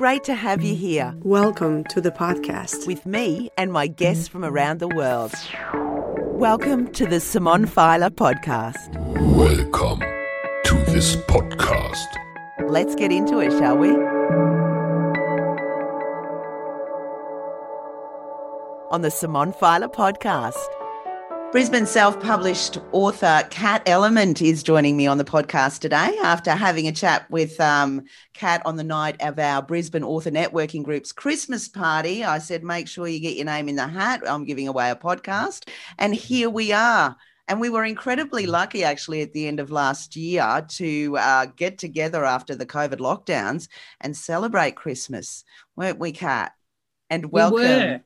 great to have you here Welcome to the podcast. with me and my guests from around the world. Welcome to the Simon Filer podcast. Welcome to this podcast. Let's get into it, shall we? On the Simon Filer podcast. Brisbane self published author Kat Element is joining me on the podcast today after having a chat with um, Kat on the night of our Brisbane Author Networking Group's Christmas party. I said, make sure you get your name in the hat. I'm giving away a podcast. And here we are. And we were incredibly lucky, actually, at the end of last year to uh, get together after the COVID lockdowns and celebrate Christmas, weren't we, Kat? And welcome. were.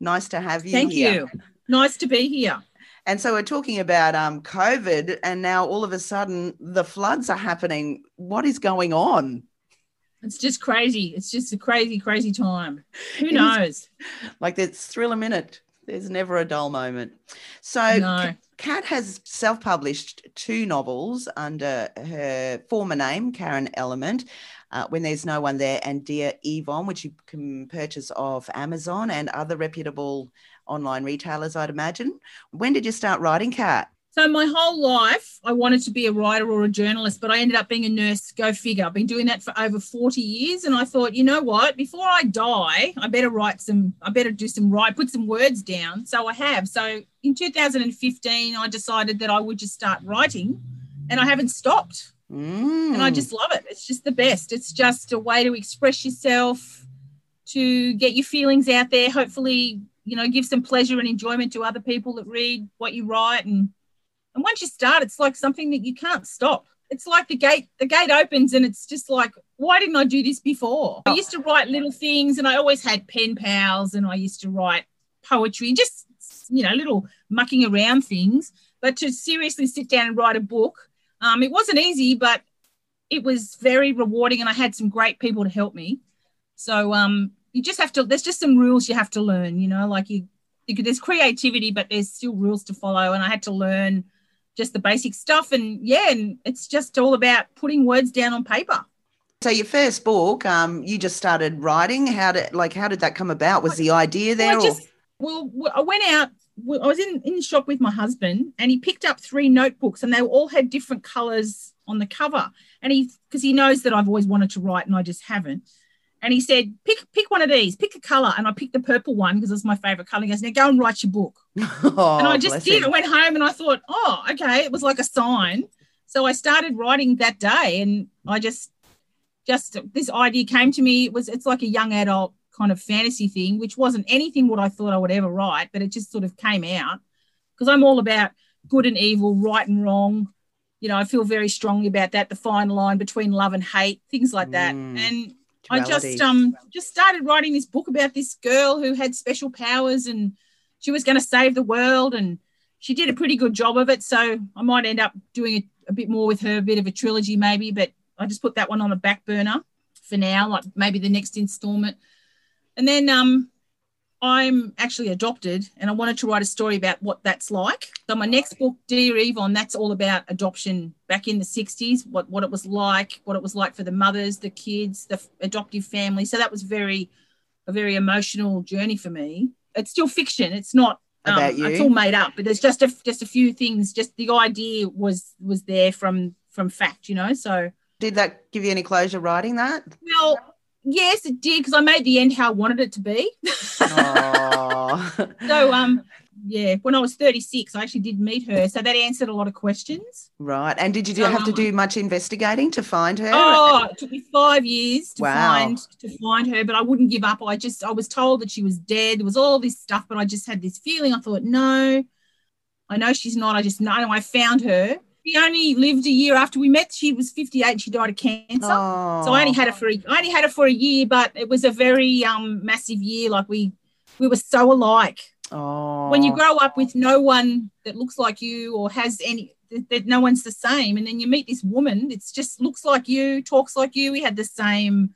Nice to have you Thank here. you. Nice to be here. And so we're talking about um, COVID, and now all of a sudden the floods are happening. What is going on? It's just crazy. It's just a crazy, crazy time. Who It knows? Like there's thrill a minute. There's never a dull moment. So No. Kat has self-published two novels under her former name, Karen Element. Uh, when there's no one there, and Dear Yvonne, which you can purchase off Amazon and other reputable online retailers, I'd imagine. When did you start writing, Kat? So my whole life, I wanted to be a writer or a journalist, but I ended up being a nurse. Go figure. I've been doing that for over 40 years. And I thought, you know what? Before I die, I better write some, I better do some write, put some words down. So I have. So in 2015, I decided that I would just start writing and I haven't stopped. and I Mm. just love it. It's just the best. It's just a way to express yourself, to get your feelings out there. Hopefully, you know, give some pleasure and enjoyment to other people that read what you write. And and once you start, it's like something that you can't stop. It's like the gate. The gate opens, and it's just like, why didn't I do this before? I used to write little things, and I always had pen pals, and I used to write poetry, just you know, little mucking around things. But to seriously sit down and write a book, um, it wasn't easy, but it was very rewarding, and I had some great people to help me. So um, you just have to. There's just some rules you have to learn. You know, like you, you could, there's creativity, but there's still rules to follow, and I had to learn just the basic stuff. And yeah, and it's just all about putting words down on paper. So your first book, um, you just started writing. How did like how did that come about? Was the idea there? Well, I just well, I went out. I was in in the shop with my husband, and he picked up three notebooks, and they all had different colors on the cover. And he because he knows that I've always wanted to write, and I just haven't. And he said, "Pick pick one of these. Pick a color." And I picked the purple one because it's my favorite color. He goes, "Now go and write your book." oh, and I just did. I went home and I thought, oh, okay. It was like a sign. So I started writing that day, and I just, just this idea came to me. It was, it's like a young adult kind of fantasy thing, which wasn't anything what I thought I would ever write, but it just sort of came out because I'm all about good and evil, right and wrong. You know, I feel very strongly about that. The fine line between love and hate, things like that, Mm. and I just um just started writing this book about this girl who had special powers and she was going to save the world and she did a pretty good job of it. So I might end up doing a, a bit more with her, a bit of a trilogy maybe, but I just put that one on the back burner for now, like maybe the next installment. And then um I'm actually adopted and I wanted to write a story about what that's like. So my next book, Dear Yvonne, that's all about adoption back in the 60s, what, what it was like, what it was like for the mothers, the kids, the adoptive family. So that was very, a very emotional journey for me. It's still fiction. It's not um, About you? It's all made up, but there's just a just a few things. Just the idea was was there from from fact, you know. So Did that give you any closure writing that? well, yes, it did because I made the end how I wanted it to be. Oh. So um yeah, when I was 36, I actually did meet her. So that answered a lot of questions. right. And did you do, have to Um, do much investigating to find her? Oh, it took me five years to Wow. find to find her, but I wouldn't give up. I just I was told that she was dead. There was all this stuff, but I just had this feeling. I thought, no, I know she's not. I just know I found her. She only lived a year after we met. She was 58 she died of cancer. Oh. So I only had her for a, I only had her for a year, but it was a very um massive year. Like we we were so alike. Oh. When you grow up with no one that looks like you or has any that, no one's the same, and then you meet this woman, it's just looks like you, talks like you. We had the same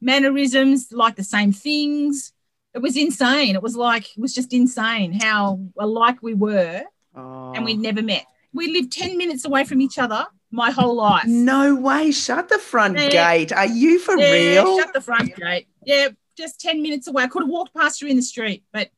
mannerisms, like the same things. It was insane. It was like it was just insane how alike we were, Oh. and we'd never met. We lived 10 minutes away from each other my whole life. No way. Shut the front Yeah. gate. Are you for yeah, real? shut the front gate. Yeah, just 10 minutes away. I could have walked past her in the street, but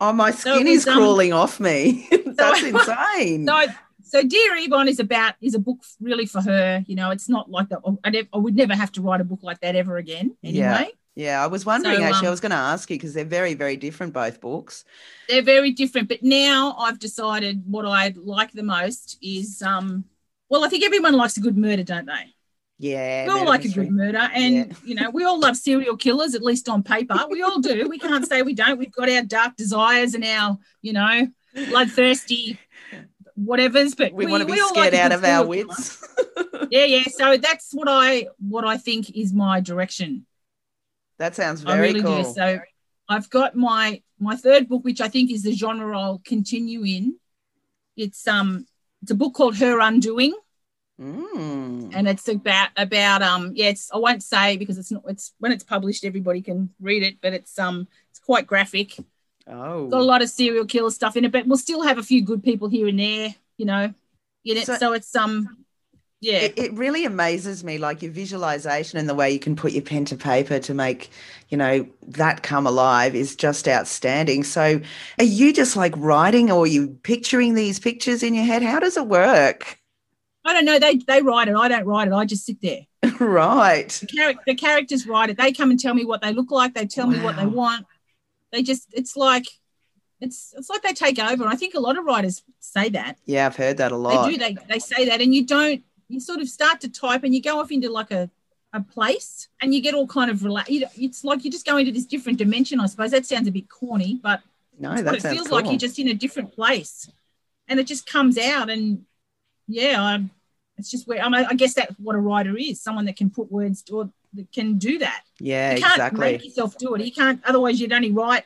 oh, my So skin it is um, crawling off me. That's I- insane. so so Dear Yvonne is about is a book really for her. You know, it's not like that. I, I would never have to write a book like that ever again. Anyway, Yeah. Yeah, I was wondering So, actually. I um, was going to ask you because they're very, very different, both books. they're very different. But now I've decided what I like the most is um. Well, I think everyone likes a good murder, don't they? Yeah. we all like a good murder, and Yeah. you know, we all love serial killers, at least on paper. We all do. We can't say we don't. We've got our dark desires and our, you know, bloodthirsty whatevers. But We, want to be scared like out of our wits. Yeah, yeah. So that's what I what I think is my direction. That sounds very I really cool. do. So I've got my my third book, which I think is the genre I'll continue in. It's um it's a book called Her Undoing. Mm. and it's about about um yeah it's I won't say because it's not it's when it's published everybody can read it but it's um it's quite graphic Oh. got a lot of serial killer stuff in it but we'll still have a few good people here and there you know in it So- so, it's um yeah It, it really amazes me, like your visualization and the way you can put your pen to paper to make, you know, that come alive is just outstanding. So, are you just like writing, or are you picturing these pictures in your head? How does it work? I don't know they they write it I don't write it I just sit there right. the, char- the characters write it they come and tell me what they look like they tell me what they want they just it's like it's it's like they take over and I think a lot of writers say that Yeah, I've heard that a lot. They do. They they say that, and you don't. You sort of start to type, and you go off into like a a place, and you get all kind of relax. It's like you just go into this different dimension. I suppose that sounds a bit corny, but no, that it feels cool. like. You're just in a different place, and it just comes out. And yeah, I'm. It's just where I, mean, I guess that's what a writer is. Someone that can put words to, or that can do that. yeah, You can't exactly. make yourself do it. You can't. Otherwise, you'd only write.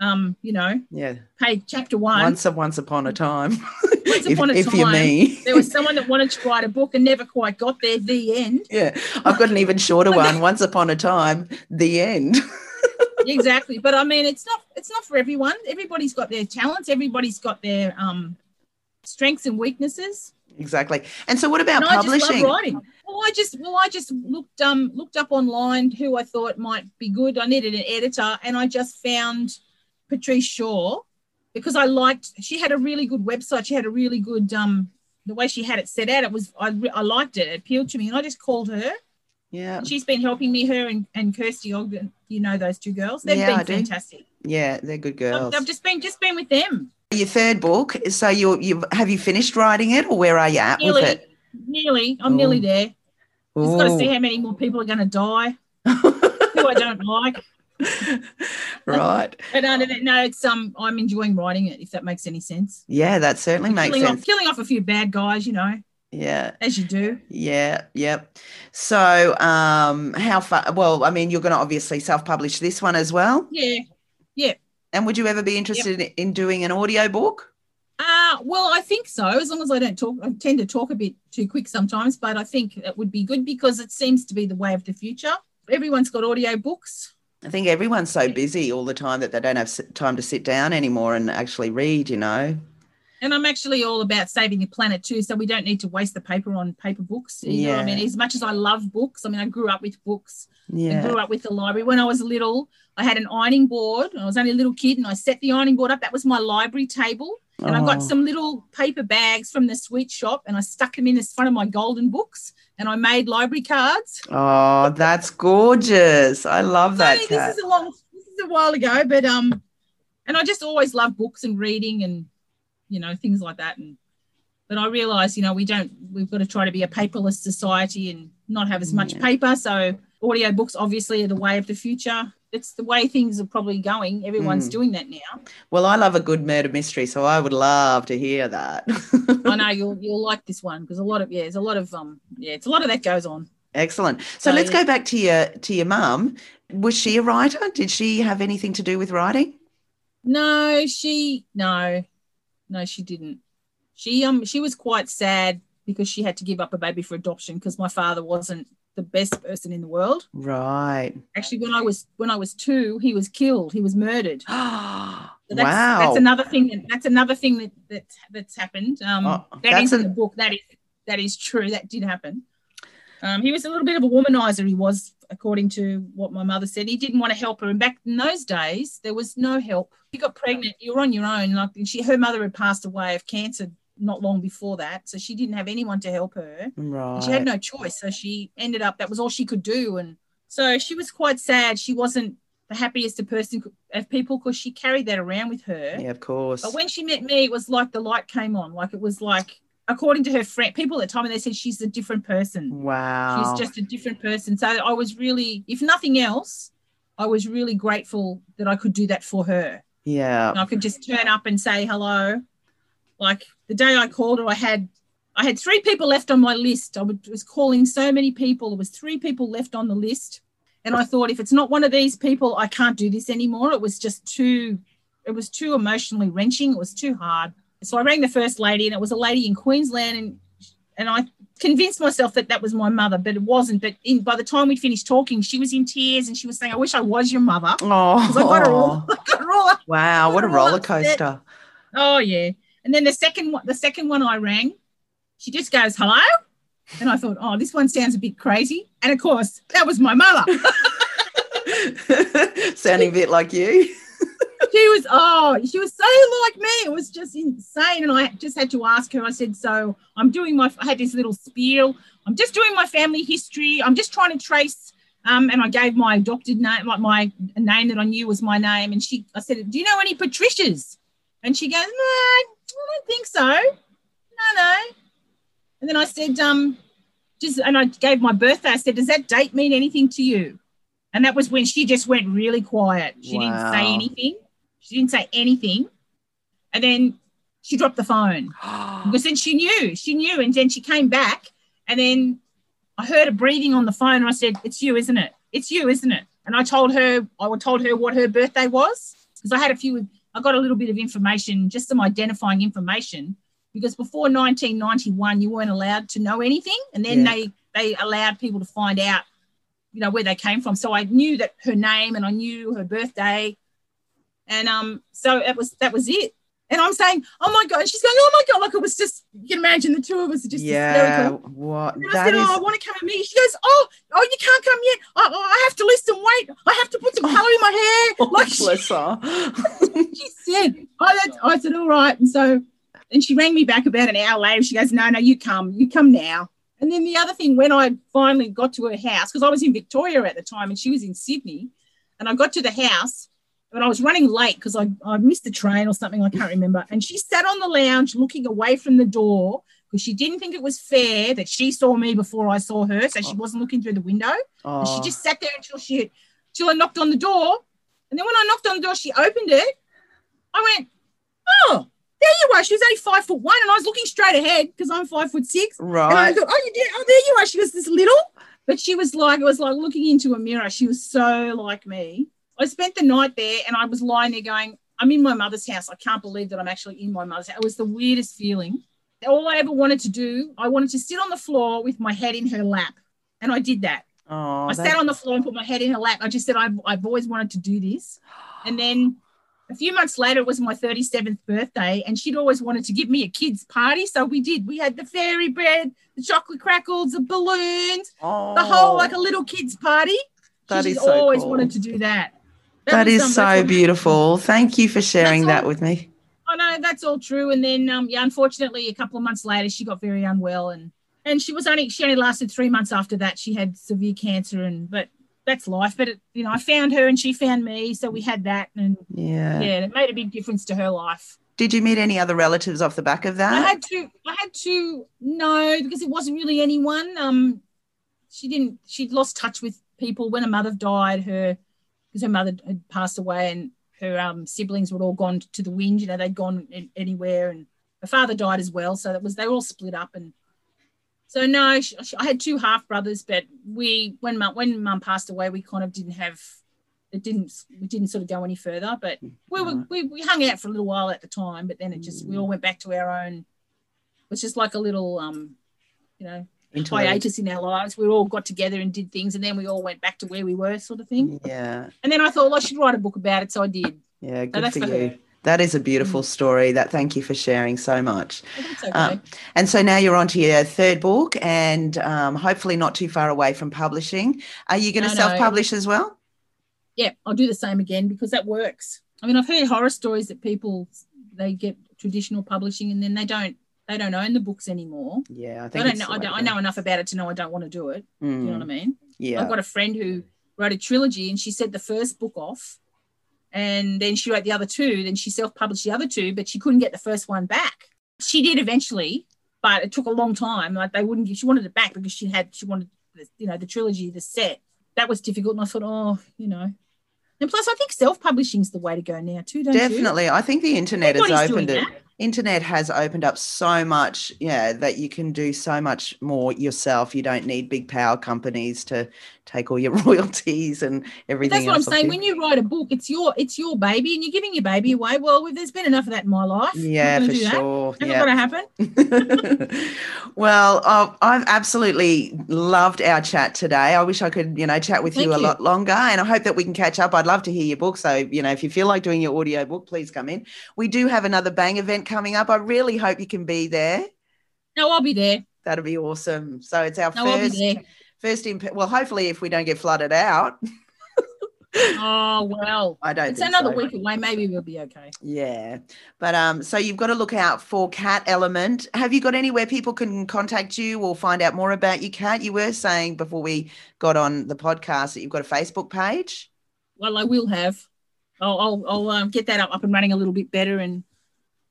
Um, you know, yeah, page chapter one. once once upon a time. Once if, upon a if you're time, me, there was someone that wanted to write a book and never quite got there. The end. yeah, I've got an even shorter one. Once upon a time, the end. exactly but i mean it's not it's not for everyone everybody's got their talents everybody's got their um strengths and weaknesses exactly. And so, what about and publishing? writing well i just well i just looked um looked up online who i thought might be good i needed an editor and i just found patrice shaw because i liked she had a really good website she had a really good um the way she had it set out it was i, I liked it it appealed to me and i just called her Yeah, she's been helping me her and, and kirsty ogden you know those two girls they've Yeah, I been do. fantastic yeah, they're good I've, girls. I've just been just been with them. Your third book. So you you have you finished writing it, or where are you at Nearly, with it? nearly. I'm Ooh. nearly there. Just got to see how many more people are going to die who I don't like. right. But uh, no, it's um, I'm enjoying writing it. If that makes any sense. Yeah, that certainly makes killing sense. off, killing off a few bad guys, you know, Yeah. as you do. Yeah, yep. So, um, how far? Well, I mean, you're going to obviously self-publish this one as well. Yeah. Yeah. And would you ever be interested in, in doing an audio book? Uh, well, I think so. As long as I don't talk, I tend to talk a bit too quick sometimes, but I think it would be good because it seems to be the way of the future. Everyone's got audio books. I think everyone's so busy all the time that they don't have time to sit down anymore and actually read. You know. And I'm actually all about saving the planet too, so we don't need to waste the paper on paper books. You know what I mean? As much as I love books, I mean, I grew up with books. I Yeah. grew up with the library. When I was little, I had an ironing board. I was only a little kid, and I set the ironing board up. That was my library table. And I Oh, got some little paper bags from the sweet shop, and I stuck them in the front of my golden books. And I made library cards. Oh, that's gorgeous. I love that. Kat. this is a long, this is a while ago, but um, and I just always loved books and reading and you know things like that. And but I realised, you know, we don't. We've got to try to be a paperless society and not have as much Yeah. paper. So audio books obviously are the way of the future. It's the way things are probably going. Everyone's Mm. doing that now. Well, I love a good murder mystery, so I would love to hear that. I know you'll you'll like this one because a lot of yeah, there's a lot of um yeah, it's a lot of that goes on. Excellent. So So, let's yeah. go back to your to your mum. Was she a writer? Did she have anything to do with writing? No, she no, no, she didn't. She um she was quite sad because she had to give up a baby for adoption because my father wasn't the best person in the world. Right. Actually, when I was when I was two, he was killed. He was murdered. wow. So that's, that's another thing. That, that's another thing that, that that's happened. Um, Oh, that that's is in an- the book. That is that is true. That did happen. Um, he was a little bit of a womanizer. He was, according to what my mother said. He didn't want to help her. And back in those days, there was no help. You got pregnant. You were on your own. Like she, her mother had passed away of cancer not long before that, so she didn't have anyone to help her. Right. She had no choice. So she ended up. That was all she could do. And so she was quite sad. She wasn't the happiest of person of people because she carried that around with her. Yeah, of course. But when she met me, it was like the light came on. Like it was like, according to her friend, people at the time, they said she's a different person. wow. She's just a different person. So I was really, if nothing else, I was really grateful that I could do that for her. yeah. And I could just turn up and say hello. Like the day I called her, I had I had three people left on my list. I was calling so many people. There was three people left on the list. And I thought if it's not one of these people, I can't do this anymore. It was just too it was too emotionally wrenching. It was too hard. So I rang the first lady and it was a lady in Queensland and and I convinced myself that that was my mother, but it wasn't. But in, by the time we'd finished talking, she was in tears and she was saying, "I wish I was your mother." Oh, I got her all, I got her all up wow. What a roller upset. coaster. Oh yeah. And then the second one, the second one I rang, she just goes, "Hello," and I thought, "Oh, this one sounds a bit crazy." And of course, that was my mother. Sounding a bit like you. she was, oh, she was so like me. It was just insane. And I just had to ask her. I said, "So I'm doing my." I had this little spiel. I'm just doing my family history. I'm just trying to trace. Um, and I gave my adopted name, like my name that I knew was my name. And she, I said, "Do you know any Patricias?" And she goes, "No, don't think so. No, no." And then I said, "Um, just," and I gave my birthday. I said, "Does that date mean anything to you?" And that was when she just went really quiet. She didn't say anything. She didn't say anything. And then she dropped the phone because then she knew, she knew. And then she came back and then I heard her breathing on the phone and I said, It's you, isn't it? It's you, isn't it? And I told her, I told her what her birthday was because I had a few, I got a little bit of information, just some identifying information because before 1991, you weren't allowed to know anything. And then Yeah. they, they allowed people to find out, you know, where they came from. So I knew that her name and I knew her birthday. And um, so it was that was it. And I'm saying, oh my god, and she's going, oh my god, like it was just you can imagine the two of us are just yeah. hysterical. What? And I That said, oh, is. oh, I want to come and meet you. She goes, oh, oh, you can't come yet. I, I have to listen. Wait, I have to put some color in my hair. Oh, like she, bless her. she said, oh, that's, I said, all right. And so, and she rang me back about an hour later. She goes, no, no, you come, you come now. And then the other thing, when I finally got to her house, because I was in Victoria at the time and she was in Sydney, and I got to the house, but I was running late because I, I missed the train or something, I can't remember. And she sat on the lounge looking away from the door because she didn't think it was fair that she saw me before I saw her. So she oh. wasn't looking through the window. oh. And she oh. just sat there until she until I knocked on the door. And then when I knocked on the door, she opened it. I went, Oh, there you are. She was only five foot one, and I was looking straight ahead because I'm five foot six. And I right. thought, Oh, you did. Oh, there you are. She was this little, but she was like, it was like looking into a mirror. She was so like me. I spent the night there, and I was lying there going, I'm in my mother's house. I can't believe that I'm actually in my mother's house. It was the weirdest feeling. All I ever wanted to do, I wanted to sit on the floor with my head in her lap. And I did that. Oh, I sat on the floor and put my head in her lap. I just said, I've, I've always wanted to do this. And then a few months later, it was my 37th birthday, and she'd always wanted to give me a kids' party. So we did. We had the fairy bread, the chocolate crackles, the balloons, oh, the whole like a little kids' party. That She's is so always cool. wanted to do that. That um, so beautiful. Thank you for sharing that with me. I know that's all true. And then, um, yeah, unfortunately, a couple of months later, she got very unwell, and and she was only she only lasted three months after that. She had severe cancer, and but that's life. But it, you know, I found her, and she found me, so we had that, and Yeah. yeah, it made a big difference to her life. Did you meet any other relatives off the back of that? I had to, I had to no, because it wasn't really anyone. Um, she didn't. She'd lost touch with people when her mother died. Her because her mother had passed away, and her um, siblings were all gone to the wind. You know, they'd gone anywhere, and her father died as well. So that was they were all split up, and so no, she, she- I had two half brothers, but we when mum when mum passed away, we kind of didn't have. It didn't. We didn't sort of go any further, but we were we, we hung out for a little while at the time, but then it just we all went back to our own. It was just like a little um, you know, Hiatus in our lives. We all got together and did things, and then we all went back to where we were, sort of thing. Yeah. And then I thought, well, I should write a book about it, so I did. Yeah. So Good that's for for you. her. That is a beautiful story. That thank you for sharing so much. Okay. Um, and so now you're on to your third book, and um, hopefully not too far away from publishing. Are you going to No, no. self-publish as well? yeah, I'll do the same again because that works. I mean, I've heard horror stories that people they get traditional publishing and then they don't they don't own the books anymore. Yeah, I I think don't know. I, don't, I know enough about it to know I don't want to do it. Do you know what I Mm, mean? yeah. I've got a friend who wrote a trilogy and she said the first book off and then she wrote the other two. Then she self published the other two, but she couldn't get the first one back. She did eventually, but it took a long time. Like they wouldn't give, she wanted it back because she had, she wanted, the, you know, the trilogy, the set. That was difficult. And I thought, oh, you know. And plus, I think self publishing is the way to go now, too, don't you? Definitely. I think the internet has opened it. that. Internet has opened up so much, yeah, that you can do so much more yourself. You don't need big power companies to take all your royalties and But everything that's what I'm saying. you. When you write a book, it's your it's your baby, and you're giving your baby away. Well, there's been enough of that in my life. Yeah, for that. sure. Never Yeah. to happen. well, uh, I've absolutely loved our chat today. I wish I could, you know, chat with Thank you a you. lot longer, and I hope that we can catch up. I'd love to hear your book. So, you know, if you feel like doing your audio book, please come in. We do have another BANG event coming up. I really hope you can be there. No, I'll be there. That'll be awesome. So it's our No, first, first. Imp- well, hopefully, if we don't get flooded out, Oh well, I don't. it's another so. week away. Maybe we'll be okay. Yeah. But um, so you've got to look out for Kat Element. Have you got anywhere people can contact you or find out more about you, Kat? You were saying before we got on the podcast that you've got a Facebook page. Well, I will have. I'll I'll, I'll um, get that up, up and running a little bit better, and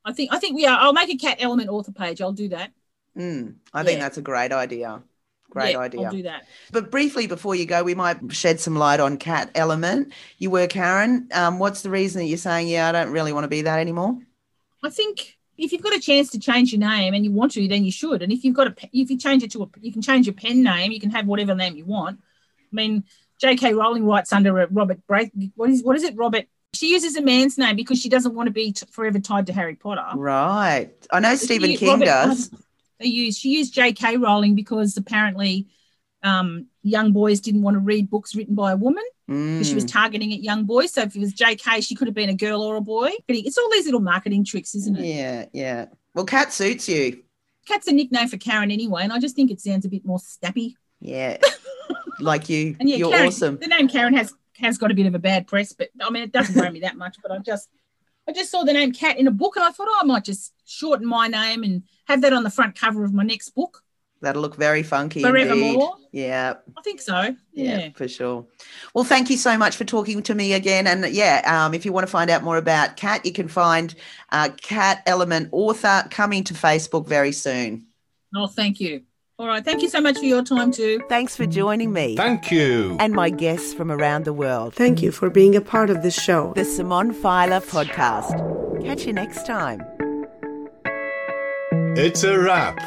I think I think we are. I'll make a Kat Element author page. I'll do that. Mm, I think that's a great idea. Great Yeah, idea. I'll do that. But briefly before you go, we might shed some light on Kat Element. You were Karen. Um, what's the reason that you're saying, yeah, I don't really want to be that anymore? I think if you've got a chance to change your name and you want to, then you should. And if you've got a, if you change it to a, you can change your pen name. You can have whatever name you want. I mean, J.K. Rowling writes under a Robert Break. What is what is it, Robert? She uses a man's name because she doesn't want to be t- forever tied to Harry Potter. Right. I know Stephen King Robert- does. They use she used J.K. Rowling because apparently um, young boys didn't want to read books written by a woman because she was Mm, targeting at young boys. So if it was J.K., she could have been a girl or a boy. But it's all these little marketing tricks, isn't it? yeah, yeah. Well, Kat suits you. Kat's a nickname for Karen anyway, and I just think it sounds a bit more snappy. Yeah. like you. And yeah, You're Karen, awesome. The name Karen has has got a bit of a bad press, but I mean it doesn't worry me that much. But I just I just saw the name Kat in a book, and I thought, oh, I might just shorten my name and have that on the front cover of my next book, That'll look very funky. indeed. Forevermore. Yeah, I think so. yeah, Yeah. for sure. Well, thank you so much for talking to me again. And yeah, um, if you want to find out more about Kat, you can find uh, Kat Element author coming to Facebook very soon. Oh, thank you. All right. Thank you so much for your time too. Thanks for joining me Thank you. and my guests from around the world. Thank you for being a part of this show. The Simon Filer Podcast. Catch you next time. It's a wrap.